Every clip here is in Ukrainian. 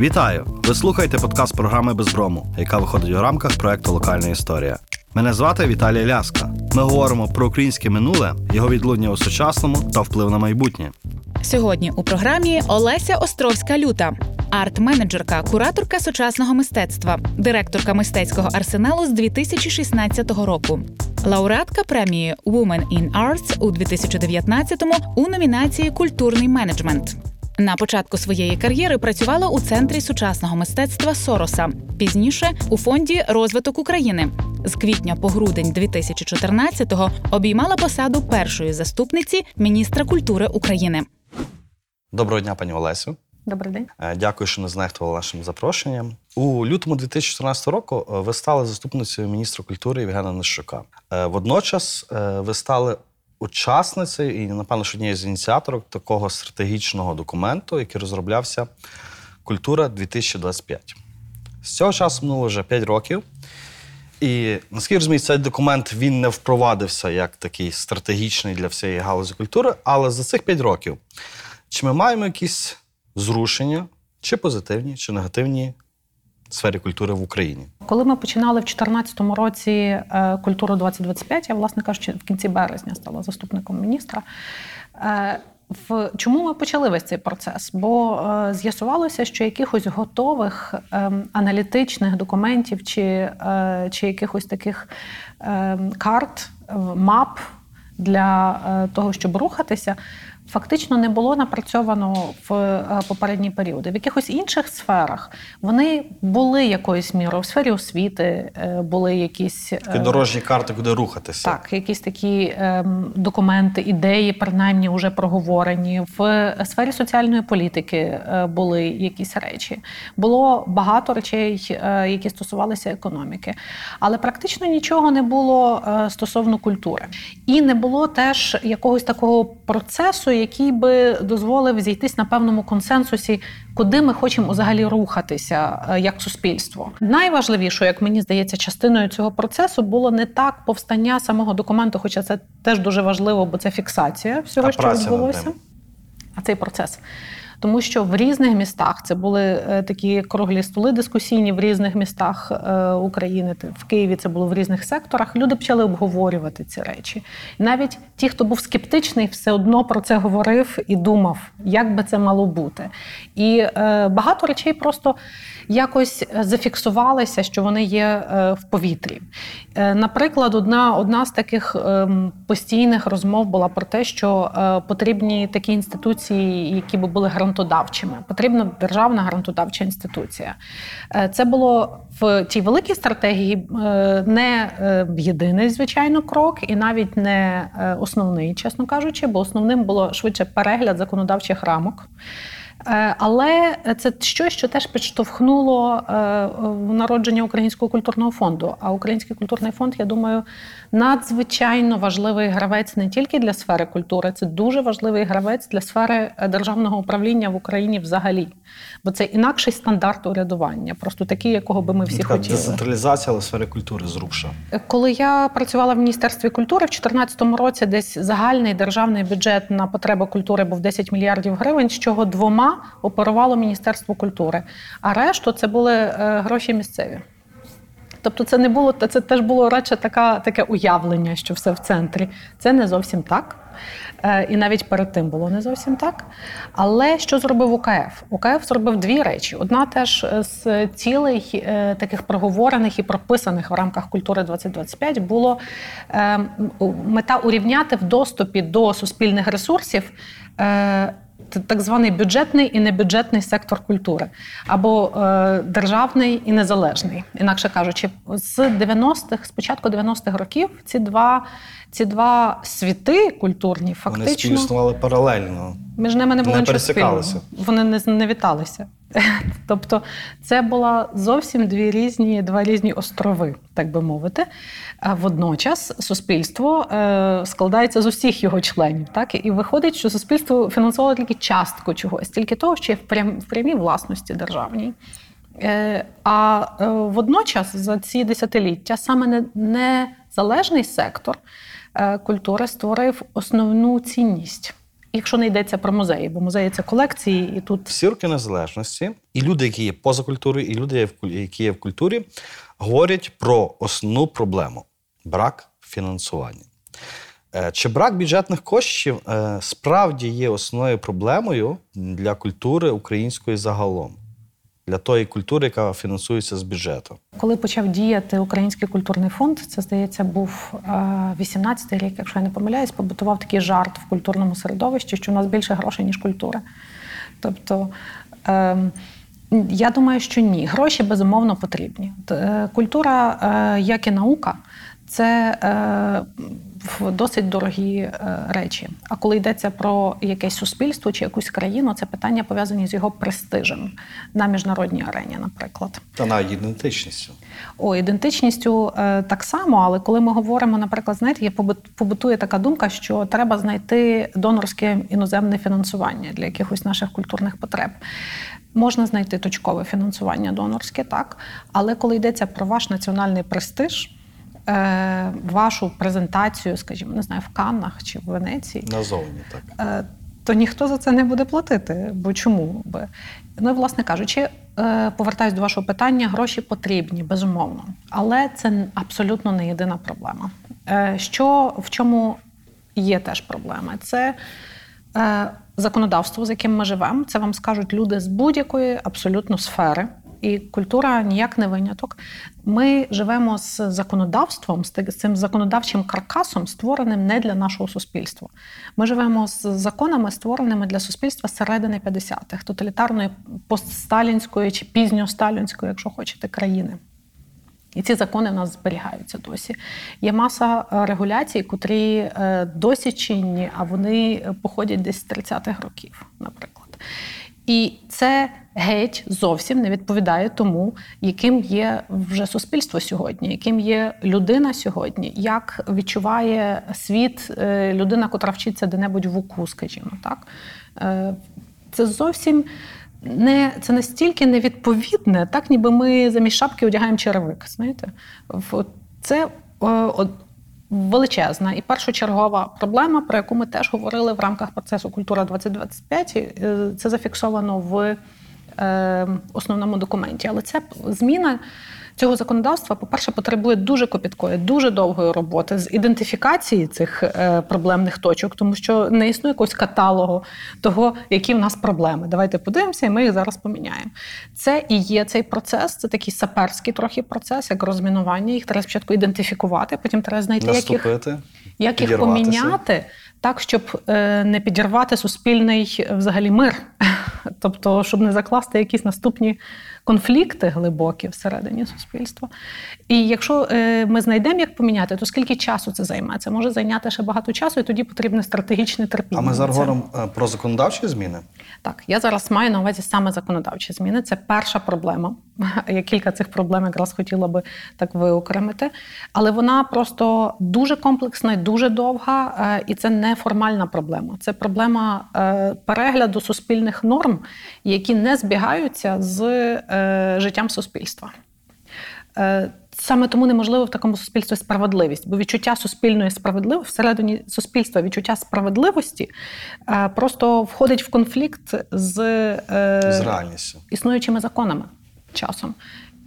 Вітаю! Ви слухаєте подкаст програми Безброму, яка виходить у рамках проекту Локальна історія. Мене звати Віталій Ляска. Ми говоримо про українське минуле, його відлуння у сучасному та вплив на майбутнє. Сьогодні у програмі Олеся Островська Люта, арт-менеджерка, кураторка сучасного мистецтва, директорка мистецького арсеналу з 2016 року. Лауреатка премії Women in Arts у 2019-му у номінації Культурний менеджмент. На початку своєї кар'єри працювала у центрі сучасного мистецтва Сороса. Пізніше у фонді розвиток України. З квітня по грудень 2014-го обіймала посаду першої заступниці міністра культури України. Доброго дня, пані Олесю. Добрий день. Е, Дякую, що не знехтували нашим запрошенням. У лютому 2014 року е, ви стали заступницею міністра культури Євгена Нищука. Е, Водночас ви стали учасницею і, напевно, що однією з ініціаторок такого стратегічного документу, який розроблявся Культура 2025. З цього часу минуло вже 5 років. І наскільки розумію, цей документ він не впровадився як такий стратегічний для всієї галузі культури, але за цих 5 років чи ми маємо якісь зрушення, чи позитивні, чи негативні сфері культури в Україні? Коли ми починали в 2014 році е, культуру 2025, я, власне кажучи, в кінці березня стала заступником міністра. е, В чому ми почали весь цей процес? Бо е, з'ясувалося, що якихось готових ем, аналітичних документів чи, е, чи якихось таких ем, карт, е, мап для е, того, щоб рухатися, фактично не було напрацьовано в е, попередні періоди. В якихось інших сферах вони були якоюсь мірою в сфері освіти, е, були якісь е, Такі дорожні карти, куди рухатися. так, якісь такі ем, документи, ідеї, принаймні, вже проговорені. В сфері соціальної політики були якісь речі. Було багато речей, які стосувалися економіки, але практично нічого не було стосовно культури. І не було теж якогось такого процесу, який би дозволив зійтись на певному консенсусі, куди ми хочемо взагалі рухатися е, як суспільство. Найважливішою, як мені здається, частиною цього процесу було не так повстання самого документу, хоча це теж дуже важливо, бо це фіксація всього, Та що відбулося. А цей процес. Тому що в різних містах це були е, такі круглі столи дискусійні в різних містах е, України. В Києві це було в різних секторах. Люди почали обговорювати ці речі. Навіть ті, хто був скептичний, все одно про це говорив і думав, як би це мало бути. І е, багато речей просто якось е, зафіксувалися, що вони є е, в повітрі. Е, Наприклад, одна, одна з таких ем, постійних розмов була про те, що потрібні такі інституції, які би були грантодавчими. Потрібна державна грантодавча інституція. Це було в тій великій стратегії не єдиний, звичайно, крок, і навіть не основний, чесно кажучи, бо основним було швидше перегляд законодавчих рамок. Е, Але це щось, що теж підштовхнуло е, народження Українського культурного фонду. А Український культурний фонд, я думаю, надзвичайно важливий гравець не тільки для сфери культури, це дуже важливий гравець для сфери е, державного управління в Україні взагалі. Бо це інакший стандарт урядування, просто такий, якого би ми всі Така хотіли. децентралізація, але в сфері культури зруша. Коли я працювала в міністерстві культури в 2014 році, десь загальний державний бюджет на потреби культури був 10 мільярдів гривень, з чого двома оперувало Міністерство культури, а решту це були е, гроші місцеві. Тобто, це не було це теж було радше така, таке уявлення, що все в центрі. Це не зовсім так. Е, І навіть перед тим було не зовсім так. Але що зробив УКФ? УКФ зробив дві речі. Одна теж з цілей е, таких проговорених і прописаних в рамках культури 2025 було е, мета урівняти в доступі до суспільних ресурсів. Так званий бюджетний і небюджетний сектор культури, або е, державний і незалежний, інакше кажучи, з 90-х, з початку 90-х років, ці два, ці два світи культурні Вони фактично співіснували паралельно. Між ними не було не нічого спільного. Вони не, не віталися. Тобто, це була зовсім дві різні, два різні острови, так би мовити. А водночас суспільство е, складається з усіх його членів. Так? І виходить, що суспільство фінансувало тільки частку чогось, тільки того, що є в, прям, в прямій власності державній. Е, А е, водночас за ці десятиліття саме незалежний сектор культури створив основну цінність. Якщо не йдеться про музеї, бо музеї це колекції, і тут Всі роки незалежності, і люди, які є поза культурою, і люди, які є в культурі, говорять про основну проблему брак фінансування. Е, Чи брак бюджетних коштів е, справді є основною проблемою для культури української загалом, для тої культури, яка фінансується з бюджету? Коли почав діяти Український культурний фонд, це здається був е, 18-й рік, якщо я не помиляюсь, побутував такий жарт в культурному середовищі, що у нас більше грошей, ніж культура. Тобто. е, Я думаю, що ні. Гроші безумовно потрібні. Е, Культура, е, як і наука, це е, в- досить дорогі е, речі. А коли йдеться про якесь суспільство чи якусь країну, це питання пов'язані з його престижем на міжнародній арені, наприклад. Та навіть ідентичністю. О, ідентичністю е, так само, але коли ми говоримо, наприклад, знаєте, є побут- побутує така думка, що треба знайти донорське іноземне фінансування для якихось наших культурних потреб. Можна знайти точкове фінансування донорське, так, але коли йдеться про ваш національний престиж, е, вашу презентацію, скажімо, не знаю, в Каннах чи в Венеції, Назовні так. е, то ніхто за це не буде платити. Бо чому би? Ну, і, власне кажучи, е, повертаюсь до вашого питання, гроші потрібні, безумовно. Але це абсолютно не єдина проблема. Е, Що в чому є теж проблема? Це е, законодавство, з яким ми живемо. Це вам скажуть люди з будь-якої абсолютно сфери. І культура ніяк не виняток. Ми живемо з законодавством, з цим законодавчим каркасом, створеним не для нашого суспільства. Ми живемо з законами, створеними для суспільства середини 50-х, тоталітарної постсталінської чи пізньосталінської, якщо хочете, країни. І ці закони в нас зберігаються досі. Є маса е, регуляцій, котрі е, досі чинні, а вони е, походять десь з 30-х років, наприклад. І це геть зовсім не відповідає тому, яким є вже суспільство сьогодні, яким є людина сьогодні, як відчуває світ е, людина, котра вчиться де-небудь в УКУ, скажімо так. Е, Це зовсім не це настільки невідповідне, так ніби ми замість шапки одягаємо черевик. Знаєте, це е, величезна і першочергова проблема, про яку ми теж говорили в рамках процесу Культура 2025. І, е, Це зафіксовано в е, основному документі. Але це зміна цього законодавства, по-перше, потребує дуже копіткої, дуже довгої роботи з ідентифікації цих е, проблемних точок, тому що не існує якогось каталогу того, які в нас проблеми. Давайте подивимося, і ми їх зараз поміняємо. Це і є цей процес, це такий саперський трохи процес, як розмінування. Їх треба спочатку ідентифікувати, потім треба знайти, як їх як їх поміняти так, щоб е, не підірвати суспільний е, взагалі мир, тобто, щоб не закласти якісь наступні конфлікти глибокі всередині суспільства. І якщо е, ми знайдемо, як поміняти, то скільки часу це займе? Це може зайняти ще багато часу, і тоді потрібне стратегічне терпіння. А ми зараз говоримо е, про законодавчі зміни. так, я зараз маю на увазі саме законодавчі зміни. Це перша проблема. Я кілька цих проблем якраз хотіла би так виокремити. Але вона просто дуже комплексна і дуже довга, е, і це не формальна проблема. Це проблема перегляду суспільних норм, які не збігаються з життям суспільства. Е, Саме тому неможливо в такому суспільстві справедливість, бо відчуття суспільної справедливості всередині суспільства відчуття справедливості е, просто входить в конфлікт з, е, З реальністю. існуючими законами часом.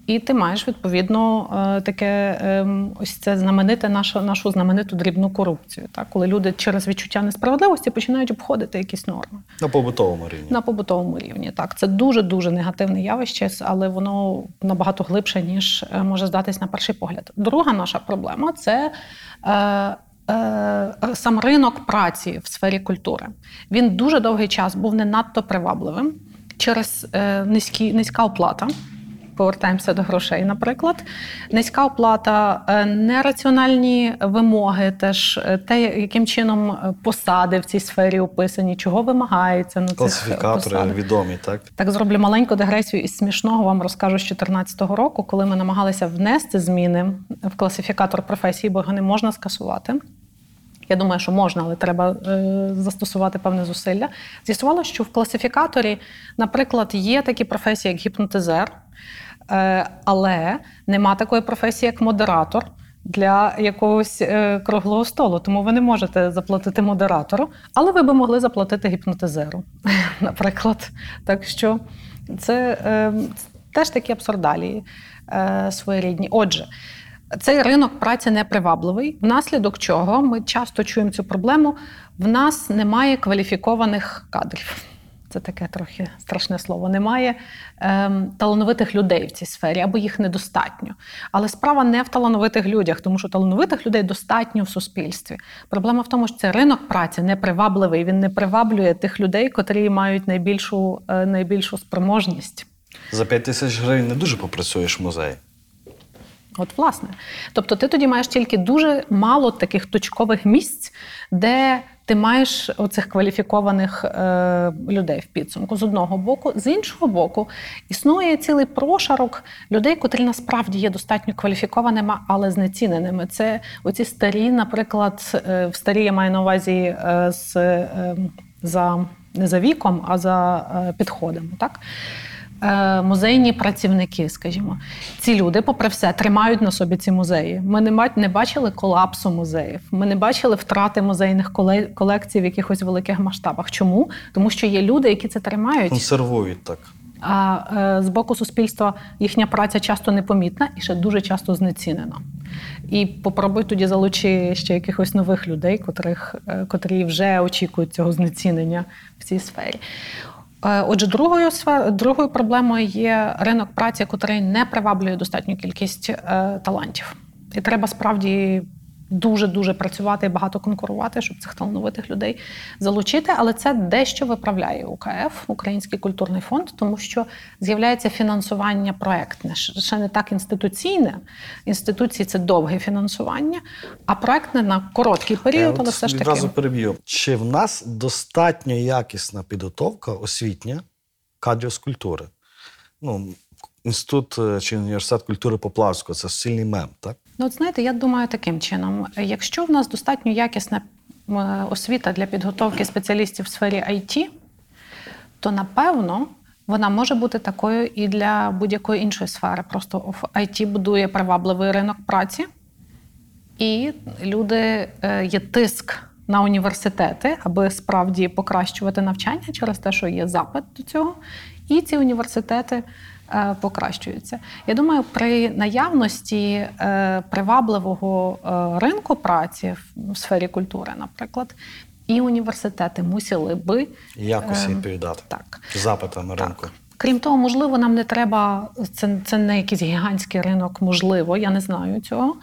І ти маєш відповідно е, таке ем, ось це знамените нашу, нашу знамениту дрібну корупцію. Так? Коли люди через відчуття несправедливості починають обходити якісь норми На побутовому рівні. на побутовому рівні. Так, це дуже дуже негативне явище, але воно набагато глибше, ніж е, може здатись на перший погляд. Друга наша проблема це. Е, е, Сам ринок праці в сфері культури він дуже довгий час був не надто привабливим через низькі, низька оплата. Повертаємося до грошей, наприклад. Низька оплата, е, нераціональні вимоги, теж е, те, яким чином е, посади в цій сфері описані, чого вимагається на цих Класифікатори посадах. відомі, так? Так зроблю маленьку дегресію із смішного вам розкажу з 2014 року, коли ми намагалися внести зміни в класифікатор професії, бо його не можна скасувати. Я думаю, що можна, але треба е, застосувати певне зусилля. З'ясувалося, що в класифікаторі, наприклад, є такі професії, як гіпнотизер, але нема такої професії, як модератор, для якогось е, круглого столу. Тому ви не можете заплатити модератору, але ви би могли заплатити гіпнотизеру, наприклад. Так що це е, теж такі абсурдалії е, своєрідні. Отже. Цей ринок праці непривабливий, внаслідок чого ми часто чуємо цю проблему. В нас немає кваліфікованих кадрів. Це таке трохи страшне слово. Немає ем, талановитих людей в цій сфері, або їх недостатньо. Але справа не в талановитих людях, тому що талановитих людей достатньо в суспільстві. Проблема в тому, що це ринок праці непривабливий. Він не приваблює тих людей, котрі мають найбільшу, е, найбільшу спроможність. За 5 тисяч гривень не дуже попрацюєш в музеї. От, власне. Тобто, ти тоді маєш тільки дуже мало таких точкових місць, де ти маєш оцих кваліфікованих е, людей в підсумку з одного боку. З іншого боку, існує цілий прошарок людей, котрі насправді є достатньо кваліфікованими, але знеціненими. Це оці старі, наприклад, е, в старі я маю на увазі е, з, е, за не за віком, а за е, підходами. Так? Е, Музейні працівники, скажімо, ці люди, попри все, тримають на собі ці музеї. Ми не не бачили колапсу музеїв. Ми не бачили втрати музейних колекцій в якихось великих масштабах. Чому? Тому що є люди, які це тримають. Консервують так. А е, з боку суспільства їхня праця часто непомітна і ще дуже часто знецінена. І попробуй тоді залучи ще якихось нових людей, котрих, е, котрі вже очікують цього знецінення в цій сфері. Е, Отже, другою другою проблемою є ринок праці, котрий не приваблює достатню кількість е, талантів. І треба справді дуже дуже працювати і багато конкурувати, щоб цих талановитих людей залучити. Але це дещо виправляє УКФ, Український культурний фонд, тому що з'являється фінансування проектне, ще не так інституційне. Інституції це довге фінансування, а проектне на короткий період, але все ж таки. відразу переб'ю. Чи в нас достатньо якісна підготовка освітня кадрів з культури? Ну, інститут е, чи університет культури Поплавського це сильний мем, так? Ну, от знаєте, я думаю таким чином: якщо в нас достатньо якісна е, освіта для підготовки спеціалістів в сфері IT, то напевно вона може бути такою і для будь-якої іншої сфери. Просто в IT будує привабливий ринок праці, і люди е, є тиск на університети, аби справді покращувати навчання через те, що є запит до цього, і ці університети е, покращуються. Я думаю, при наявності е, привабливого е, ринку праці в- сфері культури, наприклад, і університети мусили би Якості Ем, відповідати так. запитами ринку. Крім того, можливо, нам не треба це, це не якийсь гігантський ринок, можливо, я не знаю цього.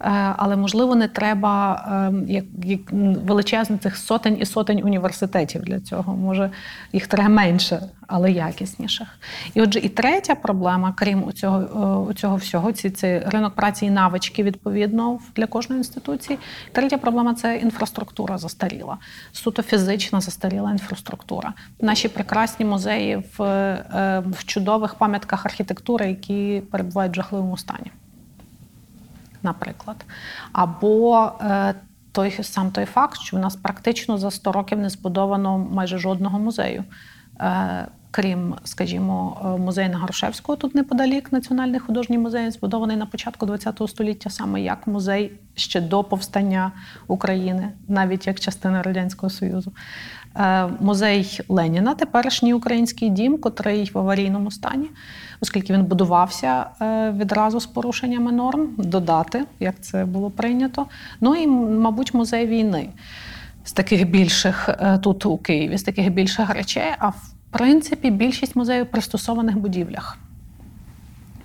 Е, Але можливо, не треба ем, як, як величезних сотень і сотень університетів для цього. Може, їх треба менше, але якісніших. І отже, і третя проблема, крім цього, цього всього, ці, це ринок праці і навички відповідно для кожної інституції. Третя проблема це інфраструктура застаріла, суто фізична застаріла інфраструктура. Наші прекрасні музеї в, е, в чудових пам'ятках архітектури, які перебувають в жахливому стані наприклад. Або е, той сам той факт, що в нас практично за 100 років не збудовано майже жодного музею. Е, Крім, скажімо, музею на Грушевського, тут неподалік Національний художній музей, збудований на початку ХХ століття, саме як музей ще до повстання України, навіть як частина Радянського Союзу. Е, Музей Леніна, теперішній український дім, котрий в аварійному стані, оскільки він будувався е, відразу з порушеннями норм, додати, як це було прийнято. Ну і, мабуть, музей війни з таких більших е, тут у Києві, з таких більших речей. А принципі, більшість музеїв в пристосованих будівлях,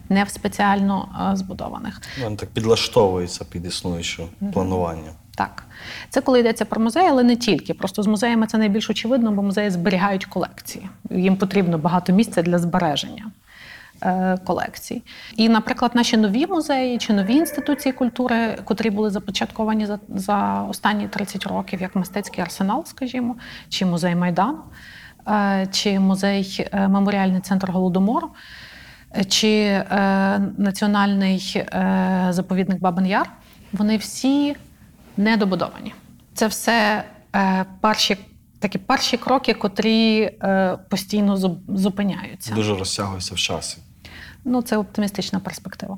не в спеціально е, збудованих. Вони так підлаштовуються під існуюче планування. Так, це коли йдеться про музеї, але не тільки. Просто з музеями це найбільш очевидно, бо музеї зберігають колекції. Їм потрібно багато місця для збереження е, колекцій. І, наприклад, наші нові музеї чи нові інституції культури, котрі були започатковані за, за останні 30 років, як мистецький арсенал, скажімо, чи музей Майдану, чи музей е, меморіальний центр Голодомору. Чи е, національний е, заповідник Бабин Яр, вони всі недобудовані. Це все перші такі перші кроки, котрі постійно зупиняються. Дуже розтягуються в часі. Ну, це оптимістична перспектива.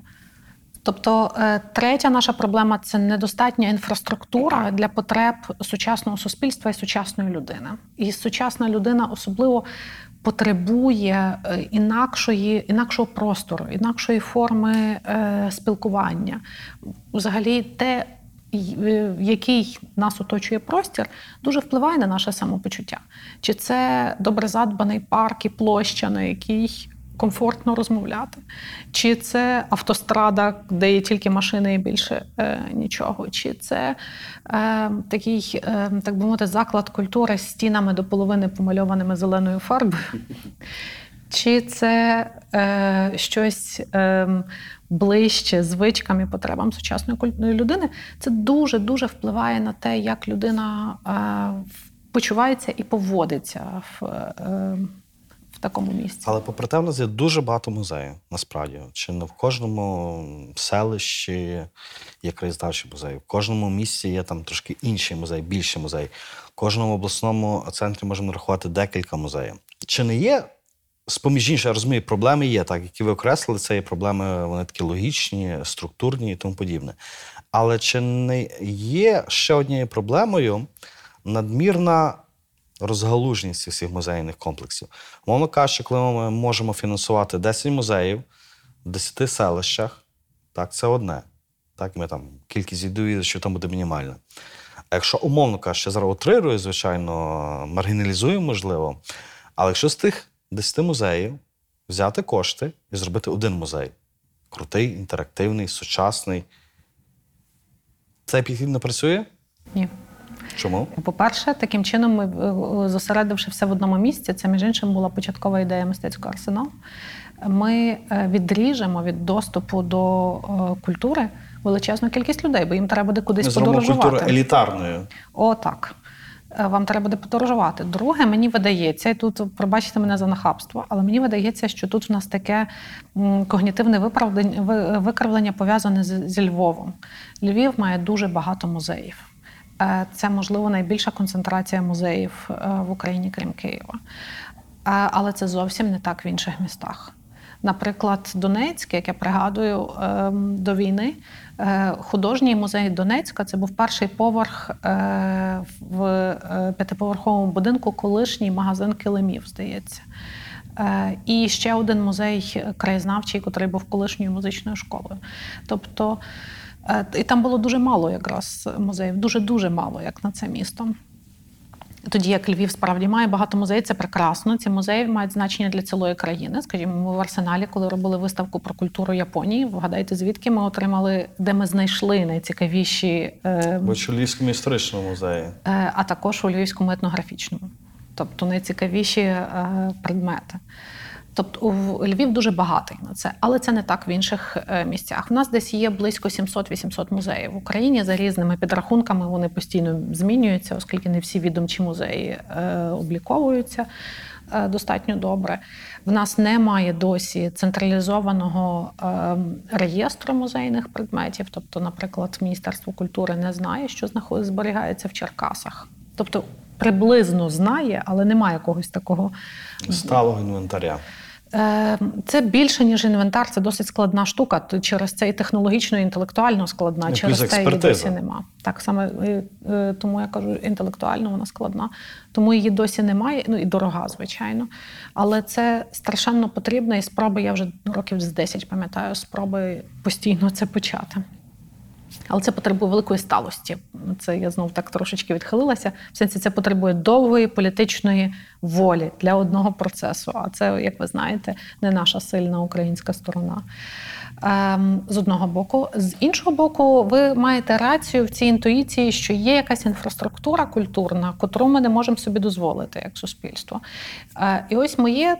Тобто, е, третя наша проблема це недостатня інфраструктура для потреб сучасного суспільства і сучасної людини. І сучасна людина особливо потребує е, інакшої, інакшого простору, інакшої форми е, спілкування. Взагалі, те, е, який нас оточує простір, дуже впливає на наше самопочуття. Чи це добре задбаний парк і площа, на якій комфортно розмовляти, чи це автострада, де є тільки машини і більше е, нічого, чи це е, такий, е, так би мовити, заклад культури з стінами до половини помальованими зеленою фарбою. Чи це е, щось е, ближче звичкам і потребам сучасної культурної людини? Це дуже дуже впливає на те, як людина е, почувається і поводиться в, е, в такому місці. Але попри те, в нас є дуже багато музеїв, насправді. Чи не в кожному селищі є краєзнавчий музей, в кожному місті є там трошки інший музей, більший музей. В кожному обласному центрі можемо нарахувати декілька музеїв. Чи не є, з-поміж іншого, я розумію, проблеми є, так, які ви окреслили, це є проблеми, вони такі логічні, структурні і тому подібне. Але чи не є ще однією проблемою надмірна розгалуженість всіх музейних комплексів. Мовно кажучи, коли ми можемо фінансувати 10 музеїв в 10 селищах, так, це одне. Так, ми там кількість відвідувачів там буде мінімальна. А якщо умовно кажучи, зараз утрирую, звичайно, маргіналізую, можливо. Але якщо з тих 10 музеїв взяти кошти і зробити один музей крутий, інтерактивний, сучасний, цей підхід не працює? Ні. Чому? По-перше, таким чином ми е, зосередивши все в одному місці, це між іншим була початкова ідея мистецького арсеналу. Ми е, відріжемо від доступу до е, культури величезну кількість людей, бо їм треба буде кудись Ми подорожувати. культуру елітарною. О, так. Вам треба буде подорожувати. Друге, мені видається, і тут пробачте мене за нахабство, але мені видається, що тут в нас таке когнітивне виправдання- викривлення пов'язане зі Львовом. Львів має дуже багато музеїв. Е, Це, можливо, найбільша концентрація музеїв е, в Україні, крім Києва. Е, Але це зовсім не так в інших містах. Наприклад, Донецьк, як я пригадую ем, до війни, художній музей Донецька це був перший поверх в п'ятиповерховому будинку, колишній магазин килимів, здається. І ще один музей краєзнавчий, який був колишньою музичною школою. Тобто, і там було дуже мало якраз музеїв, дуже-дуже мало, як на це місто. Тоді як Львів справді має багато музеїв, це прекрасно. Ці музеї мають значення для цілої країни. Скажімо, ми в арсеналі, коли робили виставку про культуру Японії, вгадайте, звідки ми отримали, де ми знайшли найцікавіші, е, В Чолівському історичному музеї. е, а також у Львівському етнографічному, тобто найцікавіші е, предмети. Тобто Львів дуже багатий на це, але це не так в інших е, місцях. У нас десь є близько 700-800 музеїв в Україні за різними підрахунками. Вони постійно змінюються, оскільки не всі відомчі музеї е, обліковуються е, достатньо добре. В нас немає досі централізованого реєстру музейних предметів. Тобто, наприклад, Міністерство культури не знає, що зберігається в Черкасах. Тобто приблизно знає, але немає якогось такого Сталого інвентаря. Е, Це більше, ніж інвентар, це досить складна штука. Через це і технологічно, і інтелектуально складна. Ну, через це її досі нема. Так саме е, е, тому я кажу, інтелектуально вона складна. Тому її досі немає, ну і дорога, звичайно. Але це страшенно потрібно, і спроби я вже років з 10 пам'ятаю, спроби постійно це почати. Але це потребує великої сталості. Це я знов так трошечки відхилилася. В сенсі це потребує довгої політичної волі для одного процесу. А це, як ви знаєте, не наша сильна українська сторона. Ем, з одного боку. З іншого боку, ви маєте рацію в цій інтуїції, що є якась інфраструктура культурна, котру ми не можемо собі дозволити як суспільство. Е, і ось моє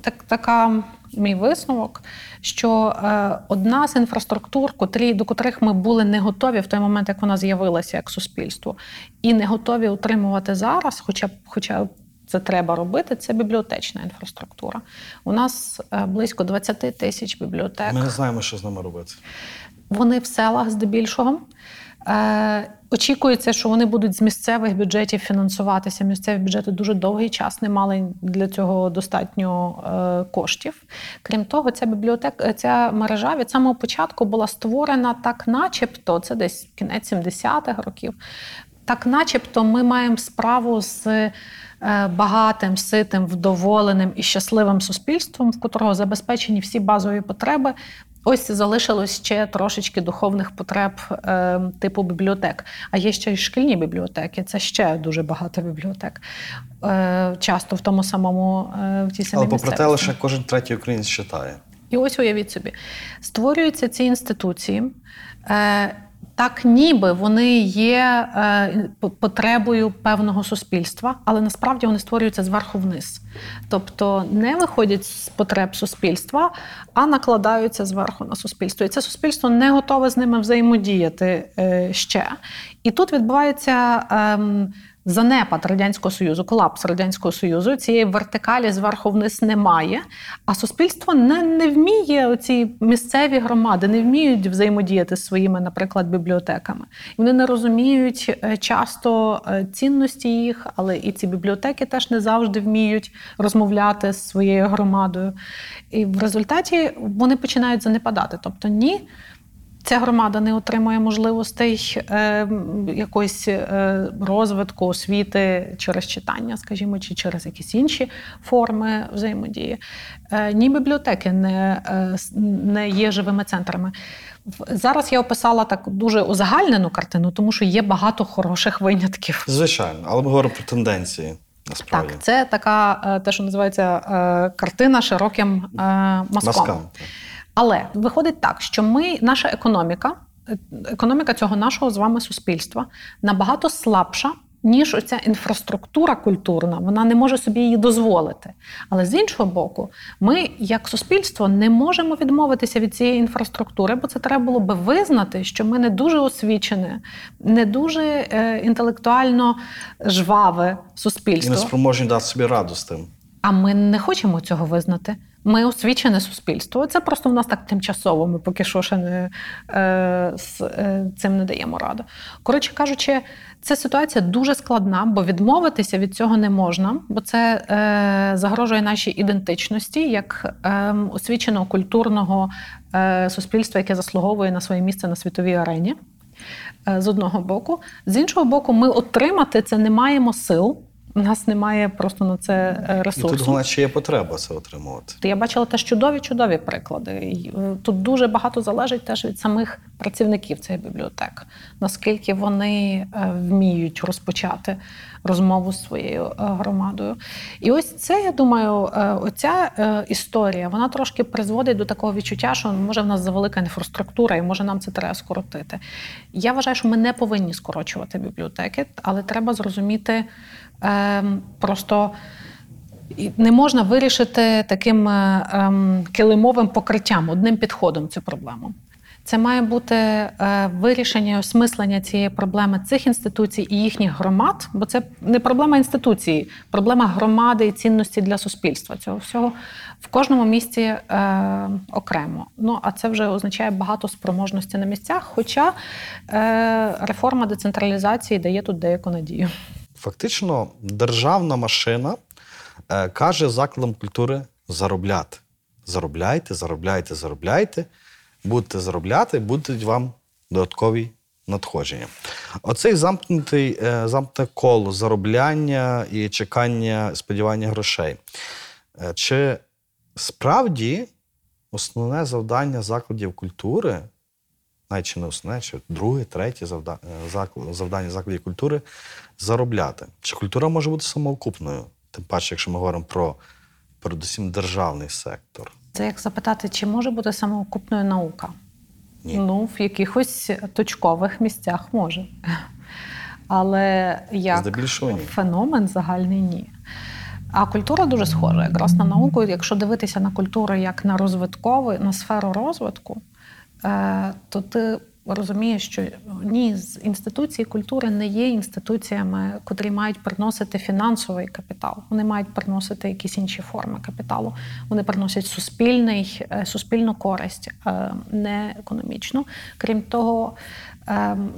так, така мій висновок, що е, одна з інфраструктур, котрі, до котрих ми були не готові в той момент, як вона з'явилася як суспільство, і не готові утримувати зараз, хоча б хоча це треба робити, це бібліотечна інфраструктура. У нас е, близько 20 тисяч бібліотек. Ми не знаємо, що з ними робити. Вони в селах здебільшого. Е, Очікується, що вони будуть з місцевих бюджетів фінансуватися. Місцеві бюджети дуже довгий час не мали для цього достатньо е, коштів. Крім того, ця бібліотека, ця мережа від самого початку була створена так, начебто, це десь кінець 70-х років. Так, начебто, ми маємо справу з е, багатим, ситим, вдоволеним і щасливим суспільством, в котрого забезпечені всі базові потреби. Ось залишилось ще трошечки духовних потреб е, типу бібліотек. А є ще й шкільні бібліотеки. Це ще дуже багато бібліотек. Е, часто в тому самому е, в тій самій Але попри те, лише кожен третій українець читає. І ось уявіть собі, створюються ці інституції. Е, так, ніби вони є е, потребою певного суспільства, але насправді вони створюються зверху вниз. Тобто не виходять з потреб суспільства, а накладаються зверху на суспільство. І це суспільство не готове з ними взаємодіяти е, ще. І тут відбувається. Занепад радянського союзу, колапс радянського союзу, цієї вертикалі зверху вниз немає. А суспільство не, не вміє оці місцеві громади, не вміють взаємодіяти з своїми, наприклад, бібліотеками. Вони не розуміють е, часто е, цінності їх, але і ці бібліотеки теж не завжди вміють розмовляти з своєю громадою. І в результаті вони починають занепадати. Тобто, ні. Ця громада не отримує можливостей е, якоїсь е, розвитку освіти через читання, скажімо, чи через якісь інші форми взаємодії. Е, ні бібліотеки не, е, не є живими центрами. Зараз я описала так дуже узагальнену картину, тому що є багато хороших винятків. Звичайно, але ми говоримо про тенденції. Насправді. Так, це така е, те, що називається е, картина широким е, мазком. Маскам. Але виходить так, що ми, наша економіка, е, економіка цього нашого з вами суспільства набагато слабша. Ніж оця інфраструктура культурна, вона не може собі її дозволити. Але з іншого боку, ми, як суспільство, не можемо відмовитися від цієї інфраструктури, бо це треба було би визнати, що ми не дуже освічене, не дуже е, інтелектуально жваве І суспільство. не спроможні дати собі раду з тим. А ми не хочемо цього визнати. Ми освічене суспільство. Це просто в нас так тимчасово. Ми поки що ще не е, з е, цим не даємо раду. Коротше кажучи, ця ситуація дуже складна, бо відмовитися від цього не можна, бо це е, загрожує нашій ідентичності як е, освіченого культурного е, суспільства, яке заслуговує на своє місце на світовій арені. Е, з одного боку. З іншого боку, ми отримати це не маємо сил. У нас немає просто на це е, І ресурсу. тут головне, чи є потреба це отримувати. Я бачила теж чудові чудові приклади. Е, Тут дуже багато залежить теж від самих працівників цих бібліотек, наскільки вони е, вміють розпочати розмову з своєю е, громадою. І ось це, я думаю, оця історія вона трошки призводить до такого відчуття, що може в нас завелика інфраструктура, і може нам це треба скоротити. Я вважаю, що ми не повинні скорочувати бібліотеки, але треба зрозуміти просто. Не можна вирішити таким е, ем, килимовим покриттям, одним підходом цю проблему. Це має бути е, вирішення, осмислення цієї проблеми цих інституцій і їхніх громад, бо це не проблема інституції, проблема громади і цінності для суспільства. Цього всього в кожному місці е, окремо. Ну а це вже означає багато спроможності на місцях. Хоча е, реформа децентралізації дає тут деяку надію. Фактично, державна машина е, каже закладам культури заробляти. Заробляйте, заробляйте, заробляйте. Будете заробляти, будуть вам додаткові надходження. Оцей замкнутий, е, замкнуте коло заробляння і чекання, сподівання грошей. Е, Чи справді основне завдання закладів культури, навіть чи не основне, чи друге, третє завда- е, завдання закладів культури заробляти. Чи культура може бути самоокупною? Тим паче, якщо ми говоримо про передусім державний сектор. Це як запитати, чи може бути самоокупною наука? Ні. Ну, в якихось точкових місцях може. Але як Здебільшого ні. феномен загальний ні. А культура дуже схожа якраз на науку. Якщо дивитися на культуру як на розвиткову, на сферу розвитку, то ти розумієш, що ні з інституції культури не є інституціями, котрі мають приносити фінансовий капітал. Вони мають приносити якісь інші форми капіталу. Вони приносять суспільний, е, суспільну користь, е, не економічну. Крім того, е,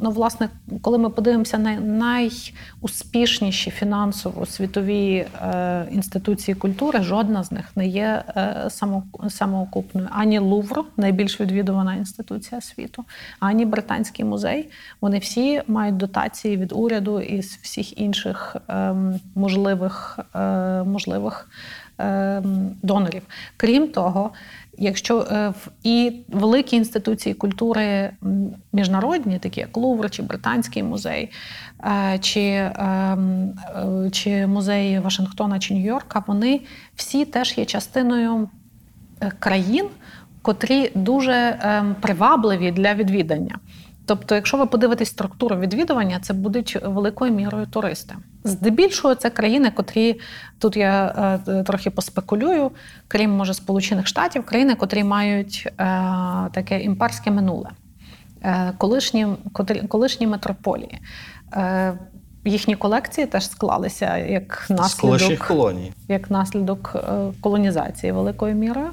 ну, власне, коли ми подивимося на найуспішніші фінансово світові е, інституції культури, жодна з них не є е, самоокупною. Ані Лувр, найбільш відвідувана інституція світу, ані Британський музей. Вони всі мають дотації від уряду і з всіх інших ем, можливих, е, можливих ем, донорів. Крім того, якщо е, в- і великі інституції культури міжнародні, такі як Лувр чи Британський музей, е, чи, ем, е, чи музеї Вашингтона чи Нью-Йорка, вони всі теж є частиною країн, котрі дуже ем, привабливі для відвідання. Тобто, якщо ви подивитесь структуру відвідування, це будуть великою мірою туристи. Здебільшого це країни, котрі тут я е, трохи поспекулюю, крім може Сполучених Штатів, країни, котрі мають е, таке імперське минуле, е, колишні, котрі, колишні метрополії. Е, їхні колекції теж склалися як наслідок колоній. як наслідок е, колонізації великою мірою.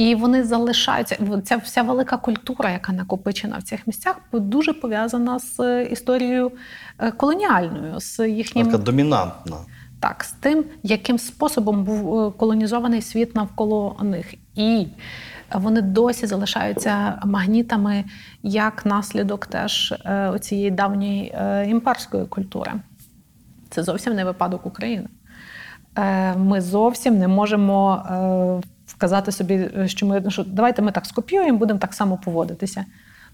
І вони залишаються. Ця вся велика культура, яка накопичена в цих місцях, дуже пов'язана з е, історією е, колоніальною, з їхнім Така домінантна. так, з тим, яким способом був е, колонізований світ навколо них. І вони досі залишаються магнітами як наслідок теж цієї давньої імперської культури. Це зовсім не випадок України. Ми зовсім не можемо вказати собі, що ми що давайте ми так скопіюємо, будемо так само поводитися.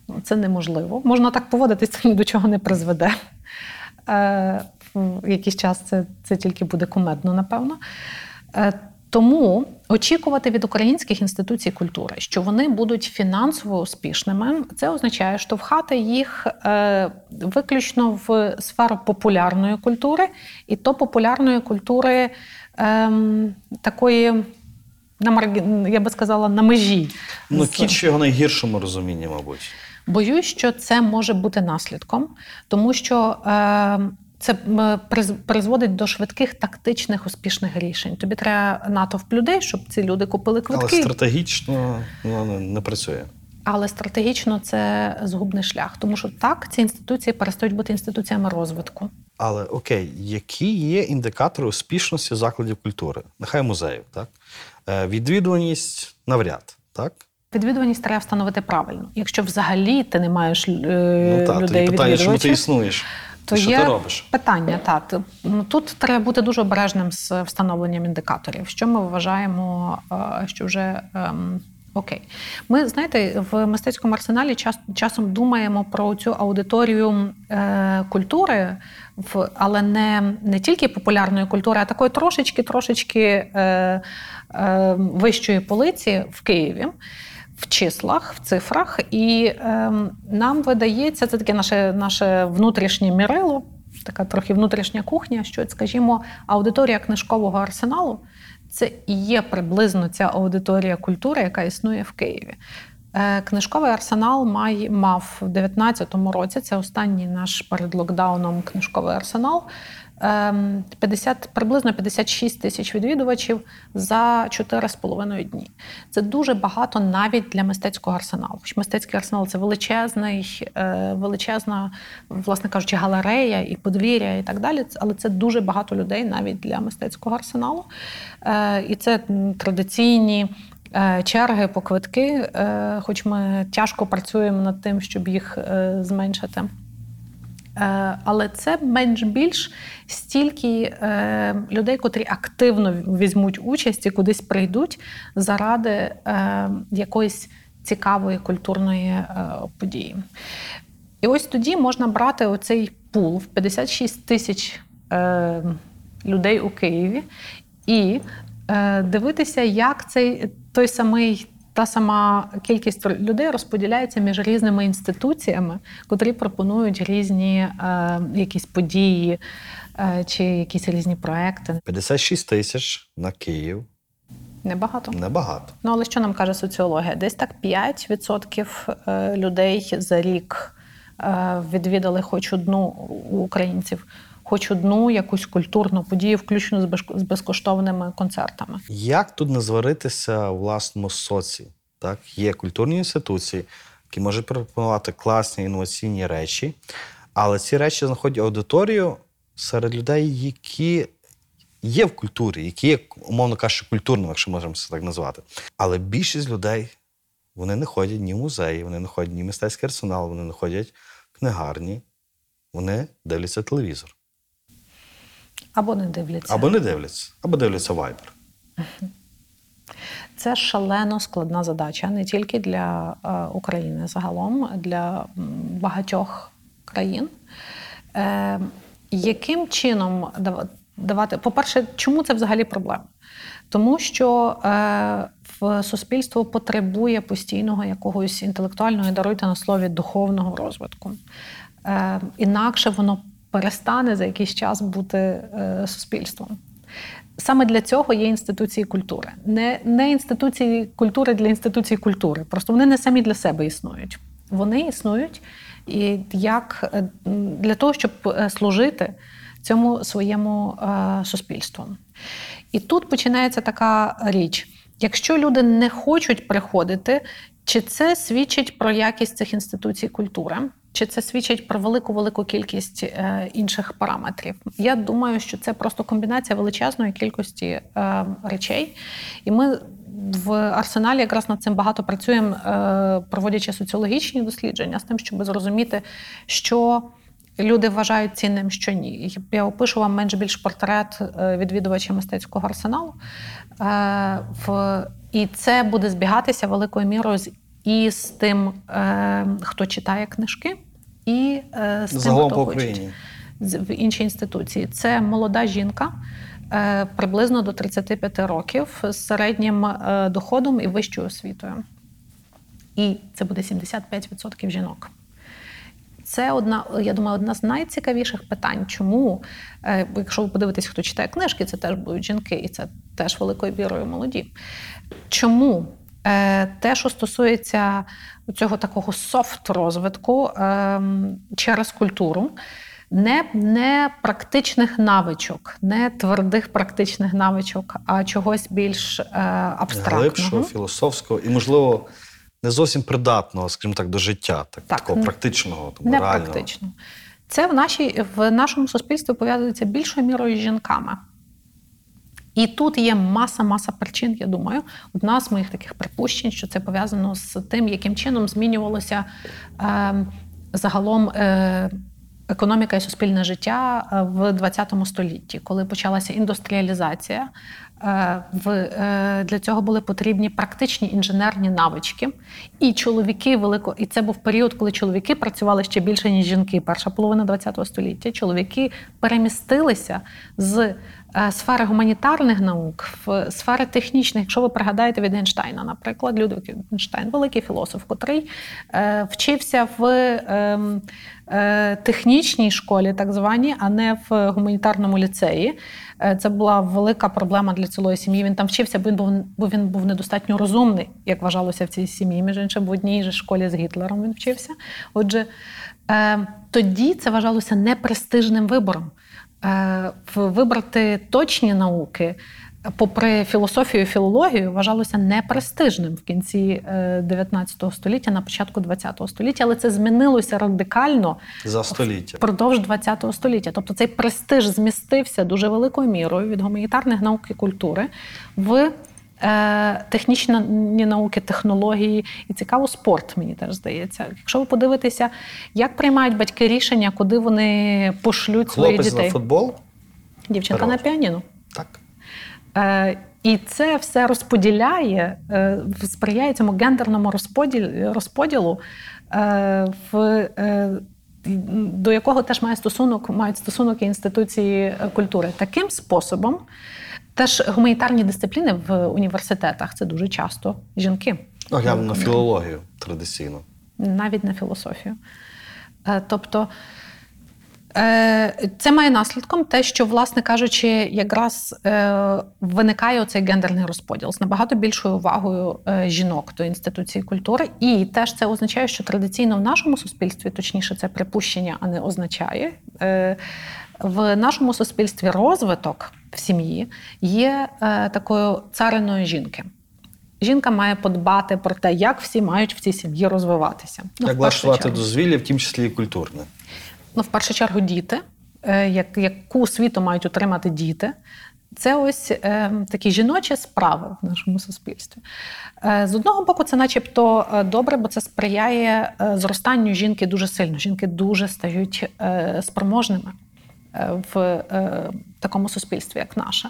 Ну, Це неможливо. Можна так поводитися, це ні до чого не призведе. Е, якийсь час це, це тільки буде кумедно, напевно. Е, Тому очікувати від українських інституцій культури, що вони будуть фінансово успішними, це означає штовхати їх е, виключно в сферу популярної культури, і то популярної культури ем, такої, на маргі- я би сказала, на межі. Ну, кіч його найгіршому розумінні, мабуть. Боюсь, що це може бути наслідком, тому що е, це призводить до швидких тактичних успішних рішень. Тобі треба натовп людей, щоб ці люди купили квитки. Але стратегічно воно не, не працює. Але стратегічно це згубний шлях, тому що так ці інституції перестають бути інституціями розвитку. Але окей, які є індикатори успішності закладів культури? Нехай музеїв, так? Е, відвідуваність навряд, так? Відвідуваність треба встановити правильно. Якщо взагалі ти не маєш е, ну та, людей питання, чому ти існуєш? то що є ти робиш? питання. Так Ну, тут треба бути дуже обережним з встановленням індикаторів. Що ми вважаємо, е, що вже ем, окей. Ми знаєте, в мистецькому арсеналі час, часом думаємо про цю аудиторію е, культури, в, але не, не тільки популярної культури, а такої трошечки, трошечки е, е, вищої полиці в Києві в числах, в цифрах, і ем, нам видається, це таке наше, наше внутрішнє мірило, така трохи внутрішня кухня, що, скажімо, аудиторія книжкового арсеналу це і є приблизно ця аудиторія культури, яка існує в Києві. Е, Книжковий арсенал має, мав в 2019 році, це останній наш перед локдауном книжковий арсенал. Ем, 50, приблизно 56 тисяч відвідувачів за 4,5 дні. Це дуже багато навіть для мистецького арсеналу. Мистецький арсенал це величезний, е, величезна, власне кажучи, галерея і подвір'я, і так далі. Але це дуже багато людей навіть для мистецького арсеналу. Е, І це традиційні. е, Черги по квитки, хоч ми тяжко працюємо над тим, щоб їх зменшити. Е, Але це менш-більш стільки е, людей, котрі активно візьмуть участь і кудись прийдуть заради е, якоїсь цікавої культурної події. І ось тоді можна брати оцей пул в 56 тисяч людей у Києві і дивитися, як цей той самий. Та сама кількість людей розподіляється між різними інституціями, котрі пропонують різні е, якісь події е, чи якісь різні проекти. 56 тисяч на Київ. Небагато. Небагато. Ну, але що нам каже соціологія? Десь так 5% е, людей за рік е, відвідали хоч одну у українців, хоч одну якусь культурну подію, включно з безкоштовними концертами. Як тут не зваритися власному соці? Так? Є культурні інституції, які можуть пропонувати класні інноваційні речі, але ці речі знаходять аудиторію серед людей, які є в культурі, які є, умовно кажучи, культурними, якщо можемо це так назвати. Але більшість людей вони не ходять ні в музеї, вони не ходять ні в мистецький арсенал, вони не ходять в книгарні, вони дивляться телевізор. Або не дивляться. Або не дивляться, або дивляться Viber. Це шалено складна задача не тільки для е, України загалом, для багатьох країн. Е, яким чином давати? По-перше, чому це взагалі проблема? Тому що е, в суспільство потребує постійного якогось інтелектуального і даруйте на слові духовного розвитку. Е, інакше воно перестане за якийсь час бути е, суспільством. Саме для цього є інституції культури. Не, не інституції культури для інституцій культури. Просто вони не самі для себе існують. Вони існують і як е, для того, щоб е, служити цьому своєму суспільству. І тут починається така річ: якщо люди не хочуть приходити, чи це свідчить про якість цих інституцій культури? Чи це свідчить про велику велику кількість е, інших параметрів? Я думаю, що це просто комбінація величезної кількості е, речей, і ми в арсеналі якраз над цим багато працюємо, е, проводячи соціологічні дослідження з тим, щоб зрозуміти, що люди вважають цінним, що ні. Я опишу вам менш більш портрет е, відвідувача мистецького арсеналу. Е, в, і це буде збігатися великою мірою з і з тим, хто читає книжки, і е, з тим, Загалом хто по Україні. в інші інституції. Це молода жінка. е, Приблизно до 35 років з середнім е, доходом і вищою освітою. І це буде 75% жінок. Це одна, я думаю, одна з найцікавіших питань. Чому, якщо ви подивитесь, хто читає книжки, це теж будуть жінки, і це теж великою вірою молоді. Чому те, що стосується цього такого софт-розвитку ем, через культуру, не, не практичних навичок, не твердих практичних навичок, а чогось більш е, абстрактного. глибшого, філософського і, можливо, не зовсім придатного, скажімо так, до життя, так, Так, такого практичного, там, Не реального. практично. Це в, нашій, в нашому суспільстві пов'язується більшою мірою з жінками. І тут є маса-маса причин, я думаю. Одна з моїх таких припущень, що це пов'язано з тим, яким чином змінювалося е, загалом е, економіка і суспільне життя е, в ХХ столітті, коли почалася індустріалізація. Е, е, для цього були потрібні практичні інженерні навички. І чоловіки велико, і це був період, коли чоловіки працювали ще більше, ніж жінки. Перша половина ХХ століття. Чоловіки перемістилися з сфери гуманітарних наук в сфери технічних. Якщо ви пригадаєте від Гейнштейна, наприклад, Людвиг Гейнштейн, великий філософ, котрий е, вчився в е, е, технічній школі, так званій, а не в гуманітарному ліцеї. Е, Це була велика проблема для цілої сім'ї. Він там вчився, бо він був, бо він був недостатньо розумний, як вважалося в цій сім'ї. Між іншим, в одній же школі з Гітлером він вчився. Отже, е, тоді це вважалося непрестижним вибором. Е, Вибрати точні науки. Попри філософію і філологію, вважалося непрестижним в кінці е, 19 століття, на початку 20 століття, але це змінилося радикально За століття. впродовж ХХ століття. Тобто цей престиж змістився дуже великою мірою від гуманітарних наук і культури в е, технічні науки, технології і цікаво спорт, мені теж здається. Якщо ви подивитеся, як приймають батьки рішення, куди вони пошлють своїх Хлопець дітей. на футбол? Дівчинка на піаніно. Так. Е, і це все розподіляє, е, сприяє цьому гендерному розподілу е, в, е, до якого теж має стосунок, мають стосунок і інституції е, культури. Таким способом теж гуманітарні дисципліни в університетах це дуже часто жінки, Ну, на філологію традиційно. навіть на філософію. Е, Тобто Це має наслідком те, що, власне кажучи, якраз е, виникає оцей гендерний розподіл з набагато більшою увагою е, жінок до інституції культури. І теж це означає, що традиційно в нашому суспільстві, точніше, це припущення, а не означає. е, В нашому суспільстві розвиток в сім'ї є е, такою цариною жінки. Жінка має подбати про те, як всі мають в цій сім'ї розвиватися. Ну, Як в влаштувати дозвілля, в тім числі і культурне. Ну, в першу чергу, діти, е, як, яку освіту мають отримати діти. Це ось е, такі жіночі справи в нашому суспільстві. Е, з одного боку, це начебто е, добре, бо це сприяє е, зростанню жінки дуже сильно. Жінки дуже стають е, спроможними в е, такому суспільстві, як наше.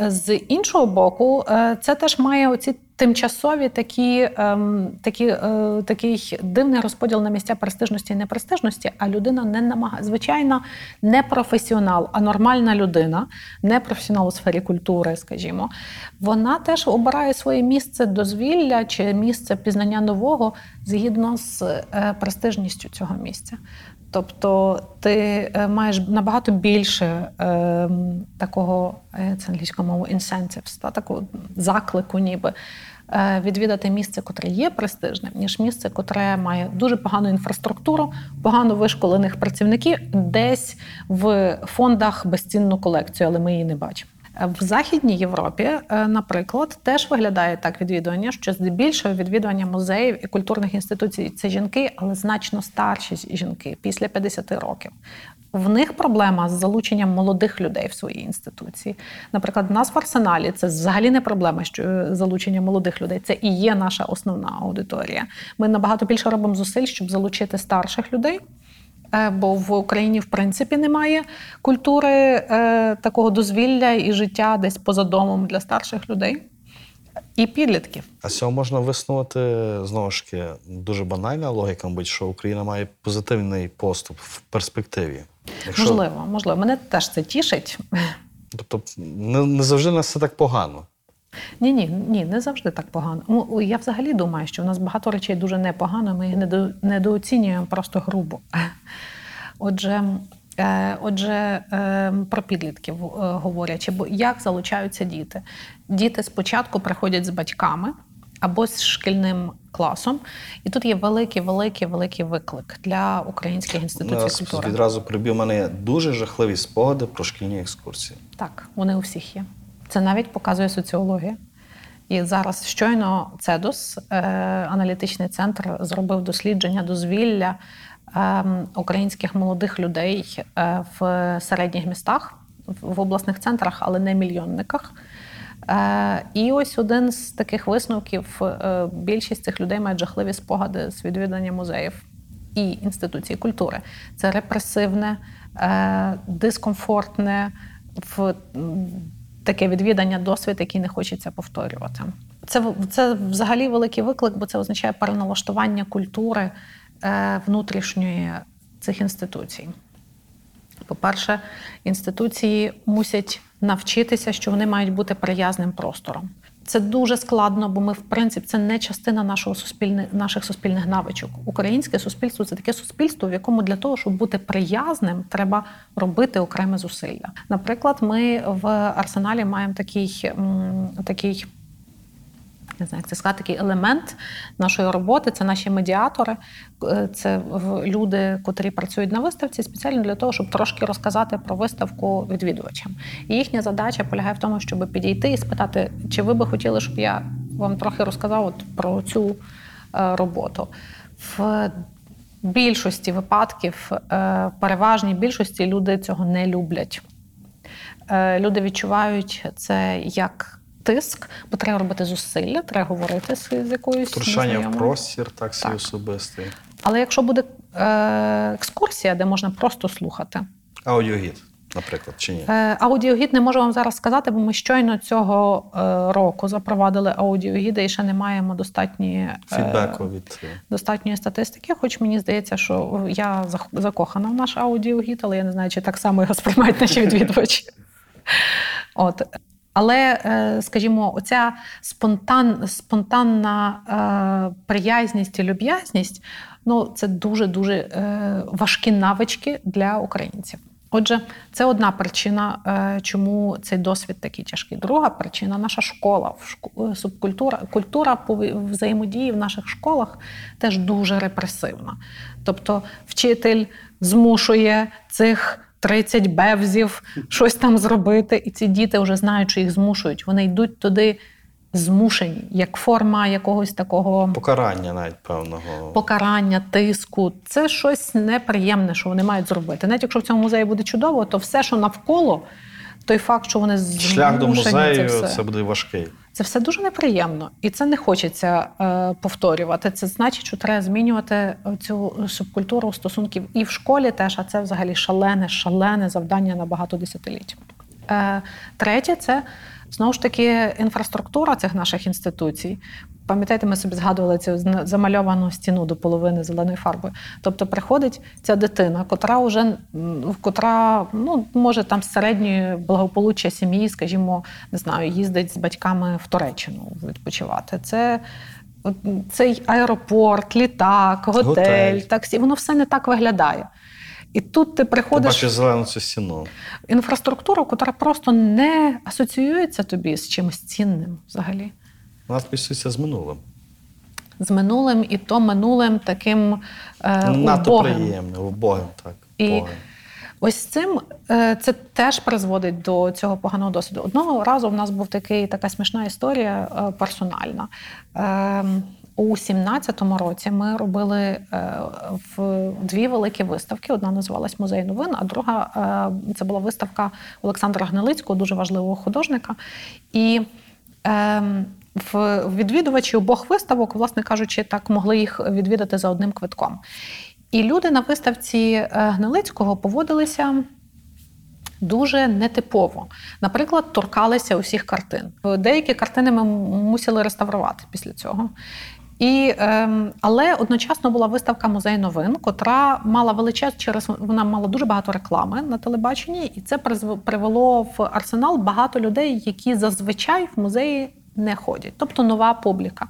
Е, З іншого боку, е, це теж має оці тимчасові такі, ем, такі, е, такий дивний розподіл на місця престижності і непрестижності, а людина не намагає. Звичайно, не професіонал, а нормальна людина, не професіонал у сфері культури, скажімо, вона теж обирає своє місце дозвілля чи місце пізнання нового згідно з е, престижністю цього місця. Тобто ти е, маєш набагато більше е, такого, це англійською мовою, incentives, та, такого заклику, ніби е, відвідати місце, котре є престижним, ніж місце, котре має дуже погану інфраструктуру, погано вишколених працівників, десь в фондах безцінну колекцію, але ми її не бачимо. В Західній Європі, е, наприклад, теж виглядає так відвідування, що здебільшого відвідування музеїв і культурних інституцій це жінки, але значно старші жінки після 50 років. В них проблема з залученням молодих людей в свої інституції. Наприклад, в нас в арсеналі це взагалі не проблема, що е, залучення молодих людей. Це і є наша основна аудиторія. Ми набагато більше робимо зусиль, щоб залучити старших людей. Е, Бо в Україні, в принципі, немає культури е, такого дозвілля і життя десь поза домом для старших людей і підлітків. А з цього можна виснувати знову ж таки дуже банальна логіка, мабуть, що Україна має позитивний поступ в перспективі. Можливо, можливо. Мене теж це тішить. Тобто не, не завжди нас все так погано. Ні, ні, ні, не завжди так погано. Ну, я взагалі думаю, що в нас багато речей дуже непогано, ми їх недо- недооцінюємо просто грубо. Отже, е, отже, е, про підлітків е, говорячи, бо як залучаються діти? Діти спочатку приходять з батьками або з шкільним класом, і тут є великий, великий, великий виклик для українських інституцій Нас культури. відразу прибив мене дуже жахливі спогади про шкільні екскурсії. Так, вони у всіх є. Це навіть показує соціологія. І зараз щойно ЦЕДОС, е, аналітичний центр, зробив дослідження дозвілля е, українських молодих людей е, в середніх містах, в обласних центрах, але не мільйонниках. Е, І ось один з таких висновків: більшість цих людей мають жахливі спогади з відвідання музеїв і інституцій культури. Це репресивне, дискомфортне, в таке відвідання досвід, який не хочеться повторювати. Це, це взагалі великий виклик, бо це означає переналаштування культури е, внутрішньої цих інституцій. По-перше, інституції мусять навчитися, що вони мають бути приязним простором. Це дуже складно, бо ми, в принципі, це не частина нашого суспільних наших суспільних навичок. Українське суспільство це таке суспільство, в якому для того, щоб бути приязним, треба робити окреме зусилля. Наприклад, ми в арсеналі маємо такий, такий не знаю, як це сказати, такий елемент нашої роботи. Це наші медіатори, Е, це люди, котрі працюють на виставці, спеціально для того, щоб трошки розказати про виставку відвідувачам. І їхня задача полягає в тому, щоб підійти і спитати, чи ви би хотіли, щоб я вам трохи розказав от про цю е, роботу. В більшості випадків, е, в переважній більшості люди цього не люблять. Е, Люди відчувають це як тиск, бо треба робити зусилля, треба говорити з, з якоюсь Втручання в простір, так свій Так. особистий. Але якщо буде е, екскурсія, де можна просто слухати, Аудіогід, наприклад, чи ні? Е, Аудіогід не можу вам зараз сказати, бо ми щойно цього е, року запровадили аудіогіди і ще не маємо достатньої, е, Фідбеку від е, достатньої статистики. Хоч мені здається, що я закохана в наш аудіогід, але я не знаю, чи так само його сприймають наші відвідувачі. От. Але, е, скажімо, оця спонтан, спонтанна е, приязність і люб'язність ну, це дуже-дуже е, важкі навички для українців. Отже, це одна причина, е, чому цей досвід такий тяжкий. Друга причина наша школа, субкультура, культура взаємодії в наших школах теж дуже репресивна. Тобто, вчитель змушує цих 30 бевзів щось там зробити, і ці діти вже знають, що їх змушують. Вони йдуть туди змушені, як форма якогось такого Покарання навіть певного. покарання, тиску. Це щось неприємне, що вони мають зробити. Навіть якщо в цьому музеї буде чудово, то все, що навколо, той факт, що вони Шлях до музею це це, буде важкий. Це все дуже неприємно, і це не хочеться е, повторювати. Це значить, що треба змінювати цю субкультуру стосунків і в школі теж, а це взагалі шалене, шалене завдання на багато десятиліть. Е, третє, це знову ж таки інфраструктура цих наших інституцій. Пам'ятаєте, ми собі згадували цю замальовану стіну до половини зеленою фарбою. Тобто приходить ця дитина, котра вже котра ну, може там з середньої благополуччя сім'ї, скажімо, не знаю, їздить з батьками в Туреччину відпочивати. Це цей аеропорт, літак, готель, Готель. таксі, воно все не так виглядає. І тут ти приходиш цю стіну. інфраструктуру, яка просто не асоціюється тобі з чимось цінним взагалі. Вона списується з минулим. З минулим і то минулим таким е, Надто убогим. приємним, убогим, так. І убогим. Ось цим е, це теж призводить до цього поганого досвіду. Одного разу в нас був такий така смішна історія е, персональна. Е, у 17-му році ми робили е, в дві великі виставки. Одна називалась Музей новин, а друга е, це була виставка Олександра Гнилицького, дуже важливого художника. І е, в відвідувачі обох виставок, власне кажучи, так могли їх відвідати за одним квитком. І люди на виставці е, Гнилицького поводилися дуже нетипово. Наприклад, торкалися усіх картин. Деякі картини ми мусили реставрувати після цього. І, ем, але одночасно була виставка музей новин, котра мала величез через вона мала дуже багато реклами на телебаченні, і це привело в арсенал багато людей, які зазвичай в музеї не ходять, тобто нова публіка.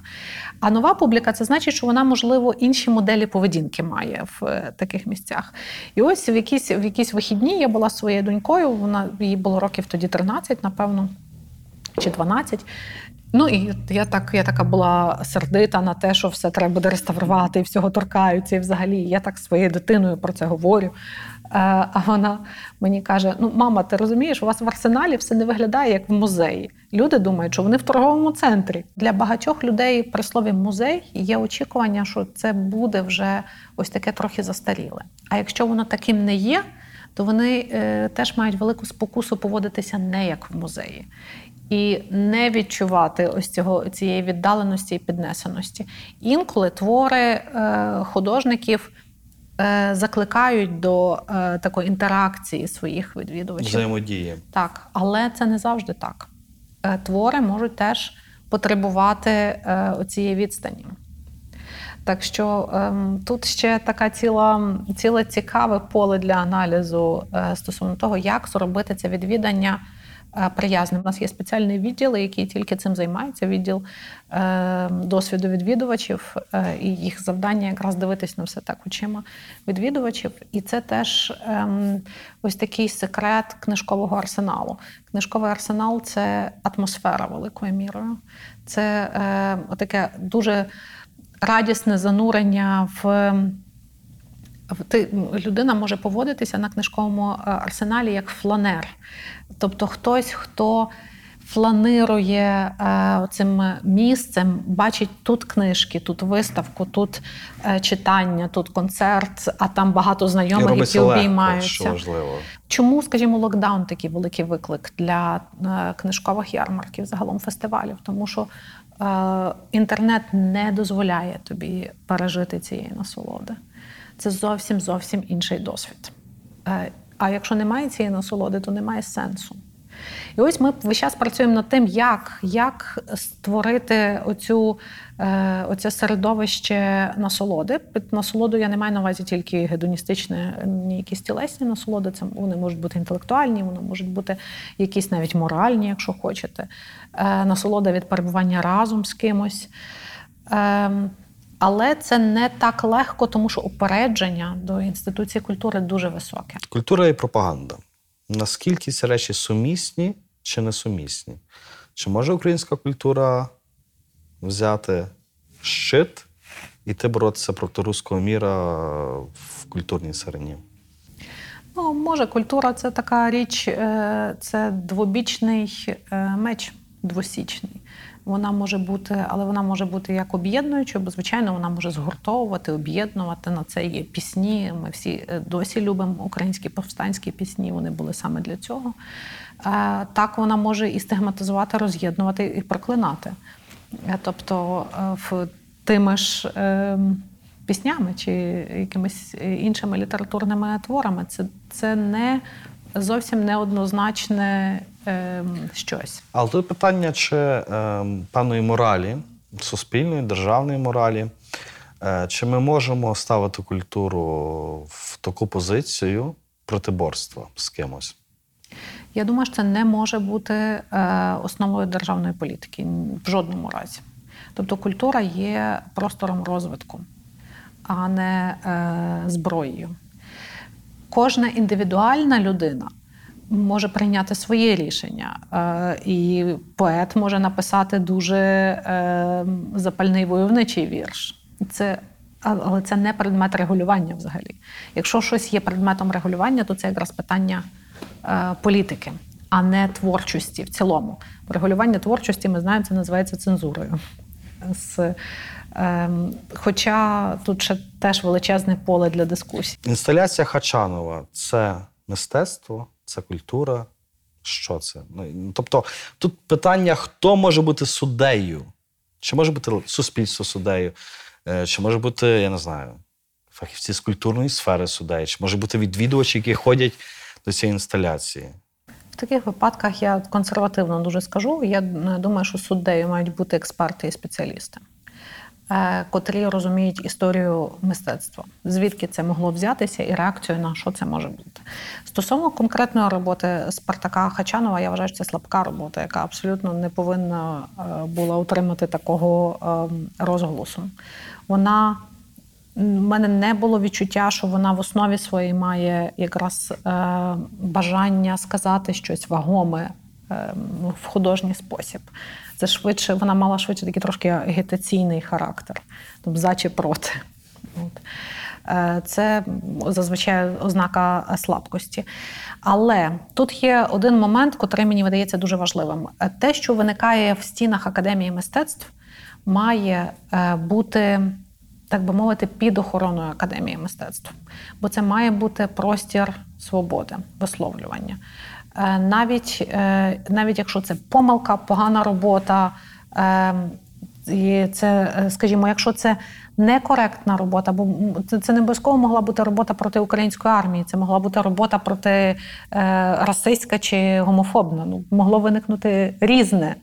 А нова публіка це значить, що вона, можливо, інші моделі поведінки має в е, таких місцях. І ось в якісь, в якісь вихідні я була своєю донькою, вона їй було років тоді 13, напевно, чи 12. Ну і я так, я така була сердита на те, що все треба буде реставрувати, і всього торкаються. І взагалі я так своєю дитиною про це говорю. Е, А вона мені каже: Ну, мама, ти розумієш, у вас в арсеналі все не виглядає як в музеї. Люди думають, що вони в торговому центрі. Для багатьох людей при слові музей є очікування, що це буде вже ось таке трохи застаріле. А якщо воно таким не є, то вони е, теж мають велику спокусу поводитися не як в музеї. І не відчувати ось цього цієї віддаленості і піднесеності. Інколи твори е, художників е, закликають до е, такої інтеракції своїх відвідувачів. Взаємодії. Так, але це не завжди так. Е, Твори можуть теж потребувати е, цієї відстані. Так що ем, тут ще така ціла, ціле цікаве поле для аналізу е, стосовно того, як зробити це відвідання приязним. У нас є спеціальний відділ, який тільки цим займається. Відділ е, досвіду відвідувачів, е, і їх завдання якраз дивитись на все так очима відвідувачів. І це теж ем, ось такий секрет книжкового арсеналу. Книжковий арсенал це атмосфера великою мірою. Це е, таке дуже радісне занурення в. Ти, людина може поводитися на книжковому е, арсеналі як фланер. Тобто хтось, хто фланирує е, цим місцем, бачить тут книжки, тут виставку, тут е, читання, тут концерт, а там багато знайомих, які обіймаються. Чому, скажімо, локдаун такий великий виклик для книжкових ярмарків, загалом фестивалів? Тому що інтернет не дозволяє тобі пережити цієї насолоди. Це зовсім зовсім інший досвід. Е, а якщо немає цієї насолоди, то немає сенсу. І ось ми весь час працюємо над тим, як, як створити оцю, е, оце середовище насолоди. Під насолоду я не маю на увазі тільки гедоністичне, ні якісь тілесні насолоди. Це вони можуть бути інтелектуальні, вони можуть бути якісь навіть моральні, якщо хочете. Е, насолода від перебування разом з кимось. Ем, але це не так легко, тому що упередження до інституції культури дуже високе. Культура і пропаганда. Наскільки ці речі сумісні чи несумісні? Чи може українська культура взяти щит і ти боротися проти руського міра в культурній царині? Ну, може, культура це така річ, е, це двобічний е, меч, двосічний. Вона може бути, але вона може бути як об'єднуючою, бо звичайно вона може згуртовувати, об'єднувати. На це є пісні. Ми всі е, досі любимо українські повстанські пісні. Вони були саме для цього. Е, Так вона може і стигматизувати, роз'єднувати і проклинати. Е, Тобто в тими ж е, піснями чи якимись іншими літературними творами. Це, це не зовсім неоднозначне е, щось. Але тут питання, чи е, певної моралі, суспільної, державної моралі, е, чи ми можемо ставити культуру в таку позицію протиборства з кимось? Я думаю, що це не може бути е, основою державної політики в жодному разі. Тобто культура є простором розвитку, а не е, зброєю. Кожна індивідуальна людина може прийняти своє рішення, е, і поет може написати дуже е, запальний войовничий вірш. Це але це не предмет регулювання взагалі. Якщо щось є предметом регулювання, то це якраз питання е, політики, а не творчості в цілому. Регулювання творчості, ми знаємо, це називається цензурою. З, ем, хоча тут ще теж величезне поле для дискусій. Інсталяція Хачанова це мистецтво, це культура. Що це? Ну, тобто, тут питання, хто може бути суддею? Чи може бути суспільство суддею? Е, Чи може бути, я не знаю, фахівці з культурної сфери суддею? Чи може бути відвідувачі, які ходять до цієї інсталяції? В таких випадках я консервативно дуже скажу. Я е, думаю, що суддею мають бути експерти і спеціалісти, котрі розуміють історію мистецтва, звідки це могло взятися, і реакцію на що це може бути. Стосовно конкретної роботи Спартака Хачанова, я вважаю, що це слабка робота, яка абсолютно не повинна е, була отримати такого ем, розголосу. Вона у мене не було відчуття, що вона в основі своїй має якраз е, бажання сказати щось вагоме е, в художній спосіб. Це швидше, вона мала швидше такий трошки агітаційний характер, тобто за чи проти. От. Е, Це зазвичай ознака слабкості. Але тут є один момент, котрий мені видається дуже важливим. Е, Те, що виникає в стінах Академії мистецтв, має е, бути, так би мовити, під охороною Академії мистецтв. Бо це має бути простір свободи, висловлювання. Е, Навіть, е, навіть якщо це помилка, погана робота. е, і це, скажімо, якщо це некоректна робота, бо це, не обов'язково могла бути робота проти української армії, це могла бути робота проти расистська чи гомофобна. Ну, могло виникнути різне.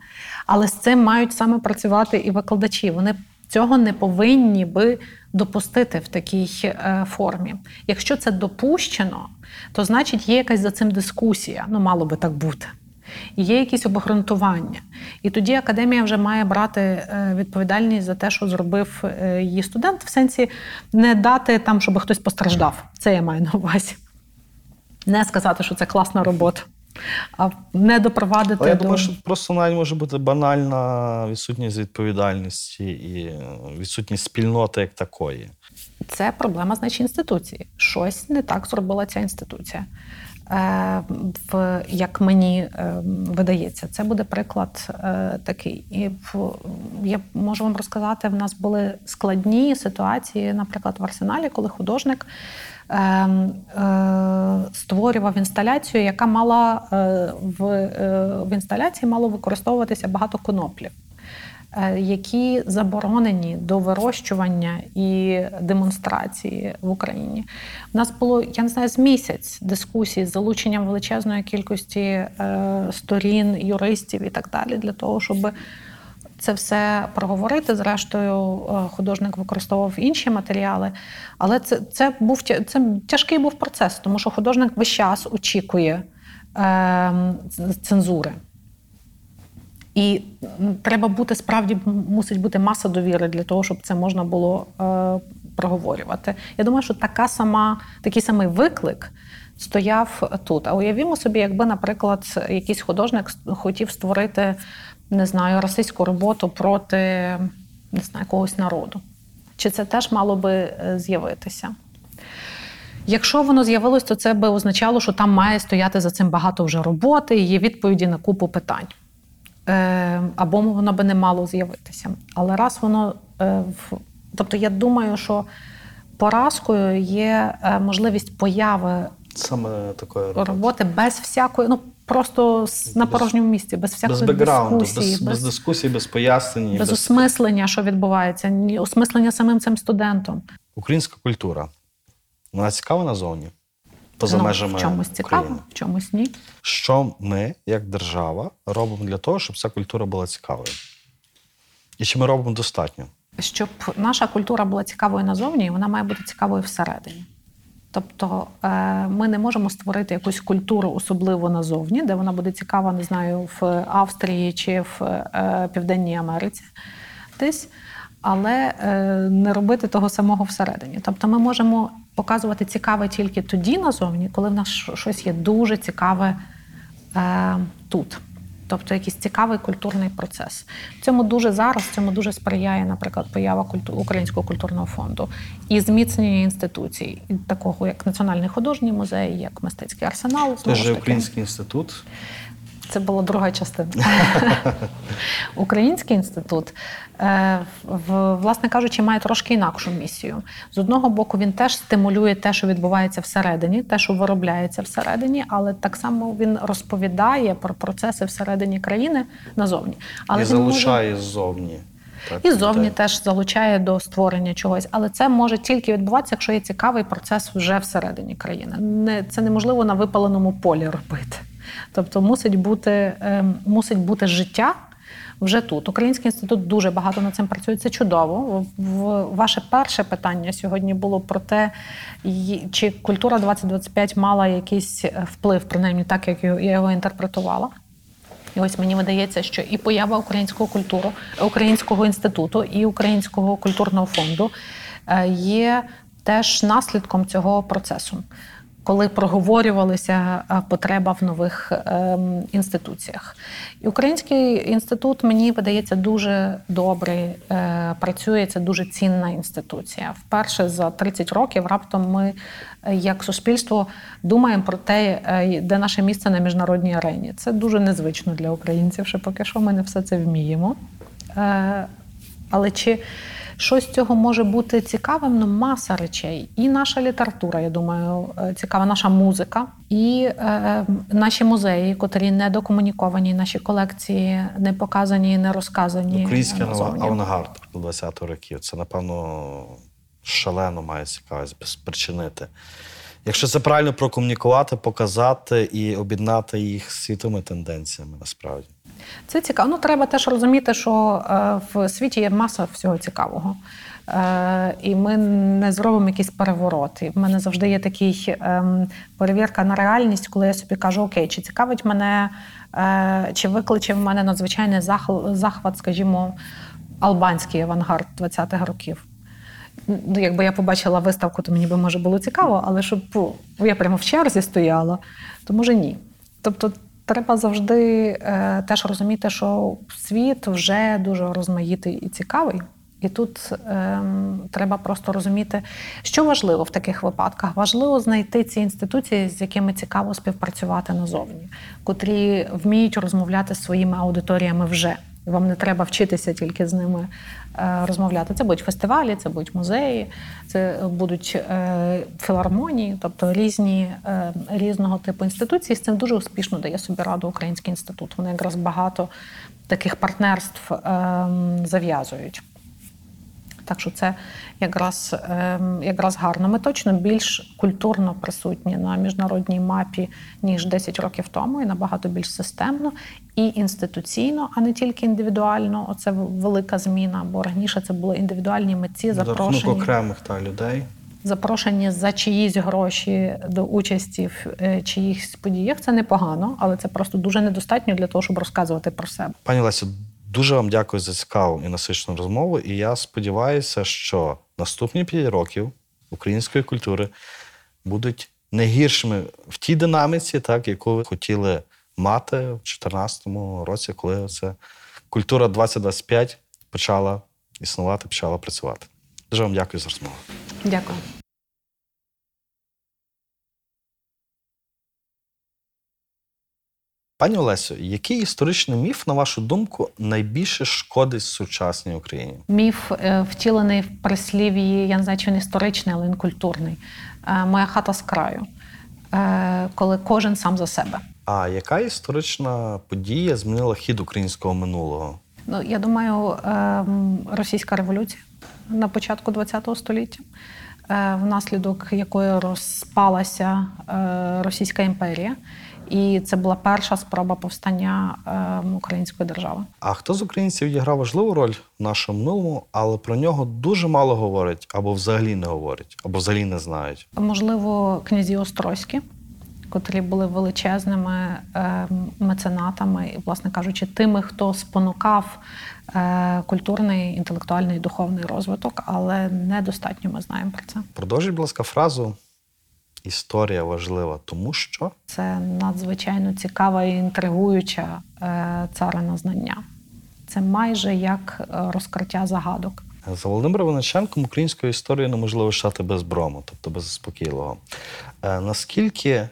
Але з цим мають саме працювати і викладачі. Вони цього не повинні би допустити в такій е, формі. Якщо це допущено, то значить є якась за цим дискусія. Ну, мало би так бути. І є якісь обґрунтування. І тоді академія вже має брати е, відповідальність за те, що зробив е, її студент, в сенсі не дати там, щоб хтось постраждав. Це я маю на увазі. Не сказати, що це класна робота, а не допровадити Але я до. думаю, що просто навіть може бути банальна відсутність відповідальності і е, відсутність спільноти як такої. Це проблема, значить, інституції. Щось не так зробила ця інституція. Е, в, як мені е, видається, це буде приклад е, такий. І в, я можу вам розказати, в нас були складні ситуації, наприклад, в арсеналі, коли художник е, е, створював інсталяцію, яка мала в, в інсталяції мало використовуватися багато коноплів. Е, які заборонені до вирощування і демонстрації в Україні. У нас було, я не знаю, з місяць дискусій з залученням величезної кількості е, сторін, юристів і так далі, для того, щоб це все проговорити. Зрештою, е, художник використовував інші матеріали. Але це, це був це тяжкий був процес, тому що художник весь час очікує е, цензури. І треба бути справді мусить бути маса довіри для того, щоб це можна було е, проговорювати. Я думаю, що така сама, такий самий виклик стояв тут. А уявімо собі, якби, наприклад, якийсь художник хотів створити, не знаю, расистську роботу проти не знаю, якогось народу. Чи це теж мало би е, з'явитися? Якщо воно з'явилось, то це би означало, що там має стояти за цим багато вже роботи, і є відповіді на купу питань. Е, або воно би не мало з'явитися. Але раз воно е, в. Тобто, я думаю, що поразкою є е, можливість появи Саме такої роботи. роботи без всякої, ну просто з- на Без- порожньому місці, без всякої Без бекграунду, дискусії, без, без дискусії, без пояснень. без осмислення, що відбувається, осмислення самим цим студентом. Українська культура. Вона цікава назовні? Поза ну, межами в чомусь цікаво, України. в чомусь ні. Що ми, як держава, робимо для того, щоб ця культура була цікавою? І чи ми робимо достатньо? Щоб наша культура була цікавою назовні, вона має бути цікавою всередині. Тобто е, ми не можемо створити якусь культуру особливо назовні, де вона буде цікава, не знаю, в Австрії чи в е, Південній Америці десь, але е, не робити того самого всередині. Тобто ми можемо показувати цікаве тільки тоді назовні, коли в нас щось є дуже цікаве е, тут. Тобто якийсь цікавий культурний процес. Цьому дуже зараз цьому дуже сприяє, наприклад, поява культу... Українського культурного фонду і зміцнення інституцій, такого як Національний художній музей, як мистецький арсенал. Це ж. Український інститут. Це була друга частина. Український інститут, е, власне кажучи, має трошки інакшу місію. З одного боку, він теж стимулює те, що відбувається всередині, те, що виробляється всередині, але так само він розповідає про процеси всередині країни назовні. Але і він може- залучає ззовні. Так, і зовні людей. теж залучає до створення чогось, але це може тільки відбуватися, якщо є цікавий процес вже всередині країни. Не це неможливо на випаленому полі робити. Тобто мусить бути, ем, мусить бути життя. Вже тут Український інститут дуже багато над цим працює. Це чудово. Ваше перше питання сьогодні було про те, чи культура 2025 мала якийсь е, вплив, принаймні так як я його інтерпретувала. І ось мені видається, що і поява українського культуру, українського інституту і українського культурного фонду е, є теж наслідком цього процесу, коли проговорювалася е, потреба в нових ем, інституціях. І Український інститут мені видається дуже добре працює. Це дуже цінна інституція. Вперше за 30 років раптом ми, е, як суспільство, думаємо про те, е, де наше місце на міжнародній арені. Це дуже незвично для українців. Що поки що ми не все це вміємо. Але чи щось з цього може бути цікавим? Ну, маса речей. І наша література, я думаю, е, цікава, наша музика, і е, наші музеї, котрі не докомуніковані, наші колекції не показані, не розказані. Український назовні. авангард 20-х років. Це, напевно, шалено має цікавість спричинити. Якщо це правильно прокомунікувати, показати і об'єднати їх з світовими тенденціями, насправді. Це цікаво. Ну, треба теж розуміти, що е, в світі є маса всього цікавого. Е, і ми не зробимо якийсь переворот. І в мене завжди є такий ем, перевірка на реальність, коли я собі кажу: Окей, чи цікавить мене, е, чи викличе в мене надзвичайний захват, скажімо, албанський авангард 20-х років. Ну, якби я побачила виставку, то мені би може було цікаво, але щоб ну, я прямо в черзі стояла, то може ні. Тобто треба завжди е, теж розуміти, що світ вже дуже розмаїтий і цікавий. І тут е, треба просто розуміти, що важливо в таких випадках. Важливо знайти ці інституції, з якими цікаво співпрацювати назовні, котрі вміють розмовляти з своїми аудиторіями вже. Вам не треба вчитися тільки з ними е, розмовляти. Це будуть фестивалі, це будуть музеї, це будуть е, філармонії, тобто різні е, різного типу інституції. З цим дуже успішно дає собі раду Український інститут. Вони якраз багато таких партнерств е, зав'язують. Так що це якраз, ем, якраз гарно. Ми точно більш культурно присутні на міжнародній мапі, ніж 10 років тому, і набагато більш системно і інституційно, а не тільки індивідуально. Оце велика зміна. Бо раніше це були індивідуальні митці, За окремих та людей. запрошені за чиїсь гроші до участі в е, чиїхсь подіях. Це непогано, але це просто дуже недостатньо для того, щоб розказувати про себе. Пані Лесю, дуже вам дякую за цікаву і насичену розмову. І я сподіваюся, що наступні 5 років української культури будуть не гіршими в тій динаміці, так, яку ви хотіли мати в 2014 році, коли це культура 2025 почала існувати, почала працювати. Дуже вам дякую за розмову. Дякую. Пані Олесю, який історичний міф, на вашу думку, найбільше шкодить сучасній Україні? Міф е, втілений в прислів'ї, я не знаю, чи він історичний, але він культурний. Е, Моя хата з краю, Е, коли кожен сам за себе. А яка історична подія змінила хід українського минулого? Ну, я думаю, ем, російська революція на початку ХХ століття, внаслідок якої розпалася Російська імперія. І це була перша спроба повстання ем, української держави. А хто з українців відіграв важливу роль в нашому минулому, але про нього дуже мало говорять, або взагалі не говорять, або взагалі не знають. Можливо, князі Острозькі, котрі були величезними е, меценатами, і, власне кажучи, тими, хто спонукав е, культурний, інтелектуальний, духовний розвиток, але недостатньо ми знаємо про це. Продовжіть, будь ласка, фразу Історія важлива, тому що Це надзвичайно цікава і інтригуюча е, царина знання. Це майже як е, розкриття загадок. за Володимиром Винниченком українською історією неможливо читати без брому, тобто без заспокійливого. Е, наскільки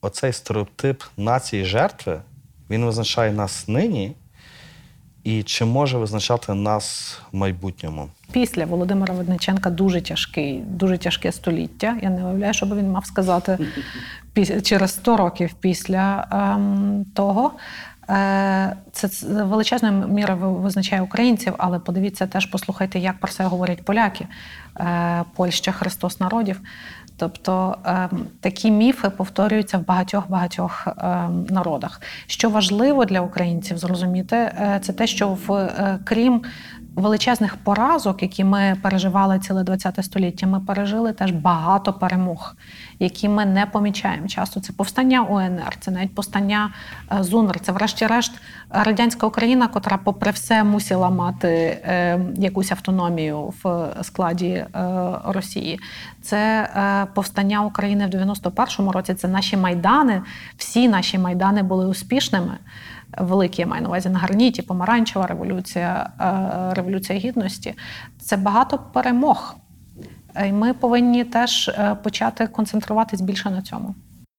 оцей стереотип нації жертви він визначає нас нині, і чи може визначати нас в майбутньому? Після Володимира Ведниченка дуже тяжкий, дуже тяжке століття. Я не уявляю, що би він мав сказати через 100 років після ем, того. Е, Це величезною мірою визначає українців, але подивіться теж, послухайте, як про це говорять поляки. Е, Польща Христос народів. Тобто ем, такі міфи повторюються в багатьох багатьох ем, народах. Що важливо для українців зрозуміти, е, це те, що в крім величезних поразок, які ми переживали ціле ХХ століття, ми пережили теж багато перемог, які ми не помічаємо. Часто це повстання УНР, це навіть повстання е, ЗУНР, це, врешті-решт, радянська Україна, котра, попри все, мусила мати е, якусь автономію в складі е, Росії. Це повстання України в 91-му році. Це наші майдани. Всі наші майдани були успішними. Великі я маю на увазі на гарніті, помаранчева революція, е, революція гідності. Це багато перемог. Е, І ми повинні теж е, почати концентруватись більше на цьому.